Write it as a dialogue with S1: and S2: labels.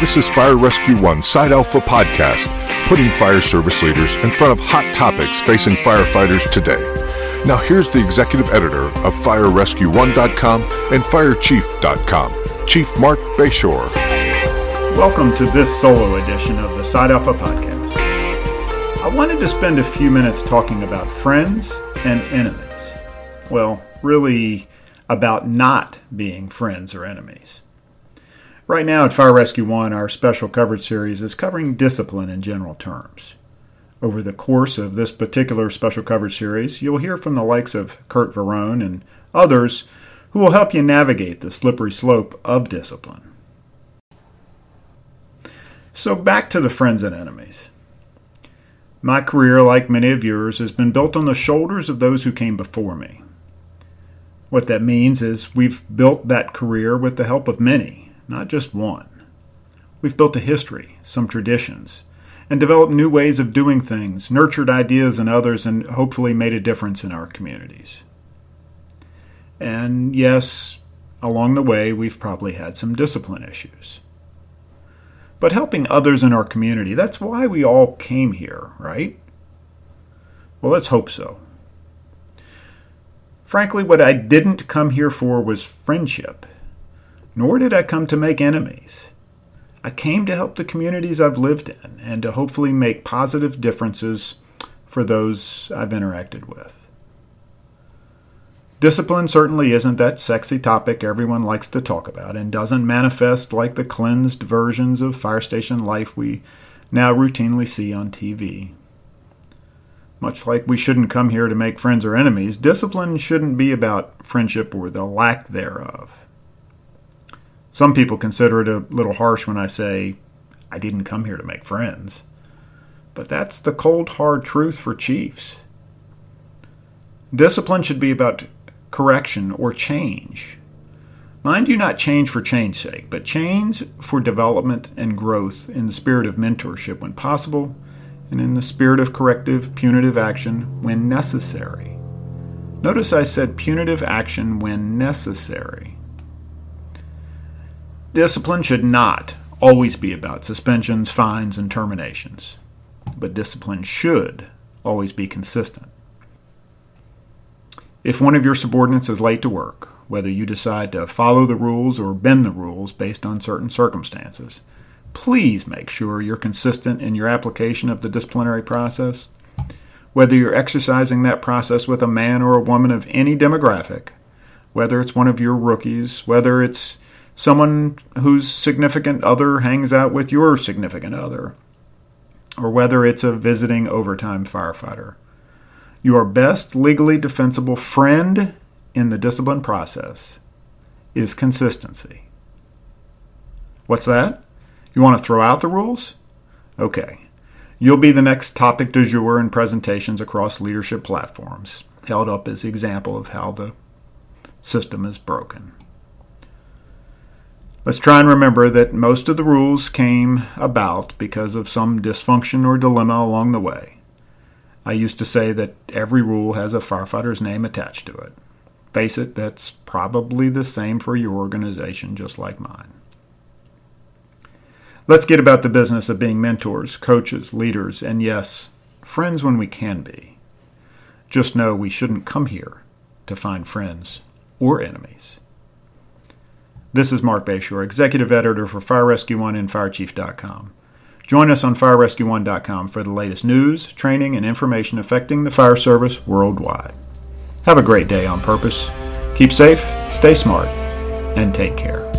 S1: This is Fire Rescue One Side Alpha Podcast, putting fire service leaders in front of hot topics facing firefighters today. Now, here's the executive editor of FireRescue1.com and FireChief.com, Chief Marc Bashoor.
S2: Welcome to this solo edition of the Side Alpha Podcast. I wanted to spend a few minutes talking about friends and enemies. Well, really, about not being friends or enemies. Right now at Fire Rescue One, our special coverage series is covering discipline in general terms. Over the course of this particular special coverage series, you'll hear from the likes of Curt Varone and others who will help you navigate the slippery slope of discipline. So, back to the friends and enemies. My career, like many of yours, has been built on the shoulders of those who came before me. What that means is we've built that career with the help of many not just one. We've built a history, some traditions, and developed new ways of doing things, nurtured ideas in others, and hopefully made a difference in our communities. And yes, along the way, we've probably had some discipline issues. But helping others in our community, that's why we all came here, right? Well, let's hope so. Frankly, what I didn't come here for was friendship nor did I come to make enemies. I came to help the communities I've lived in and to hopefully make positive differences for those I've interacted with. Discipline certainly isn't that sexy topic everyone likes to talk about and doesn't manifest like the cleansed versions of fire station life we now routinely see on TV. Much like we shouldn't come here to make friends or enemies, discipline shouldn't be about friendship or the lack thereof. Some people consider it a little harsh when I say, I didn't come here to make friends. But that's the cold, hard truth for chiefs. Discipline should be about correction or change. Mind you, not change for change's sake, but change for development and growth in the spirit of mentorship when possible, and in the spirit of corrective, punitive action when necessary. Notice I said punitive action when necessary. Discipline should not always be about suspensions, fines, and terminations, but discipline should always be consistent. If one of your subordinates is late to work, whether you decide to follow the rules or bend the rules based on certain circumstances, please make sure you're consistent in your application of the disciplinary process. Whether you're exercising that process with a man or a woman of any demographic, whether it's one of your rookies, whether it's someone whose significant other hangs out with your significant other, or whether it's a visiting overtime firefighter. Your best legally defensible friend in the discipline process is consistency. What's that? You want to throw out the rules? Okay. You'll be the next topic du jour in presentations across leadership platforms, held up as example of how the system is broken. Let's try and remember that most of the rules came about because of some dysfunction or dilemma along the way. I used to say that every rule has a firefighter's name attached to it. Face it, that's probably the same for your organization, just like mine. Let's get about the business of being mentors, coaches, leaders, and yes, friends when we can be. Just know we shouldn't come here to find friends or enemies. This is Marc Bashoor, Executive Editor for Fire Rescue One and FireChief.com. Join us on FireRescue1.com for the latest news, training, and information affecting the fire service worldwide. Have a great day on purpose. Keep safe, stay smart, and take care.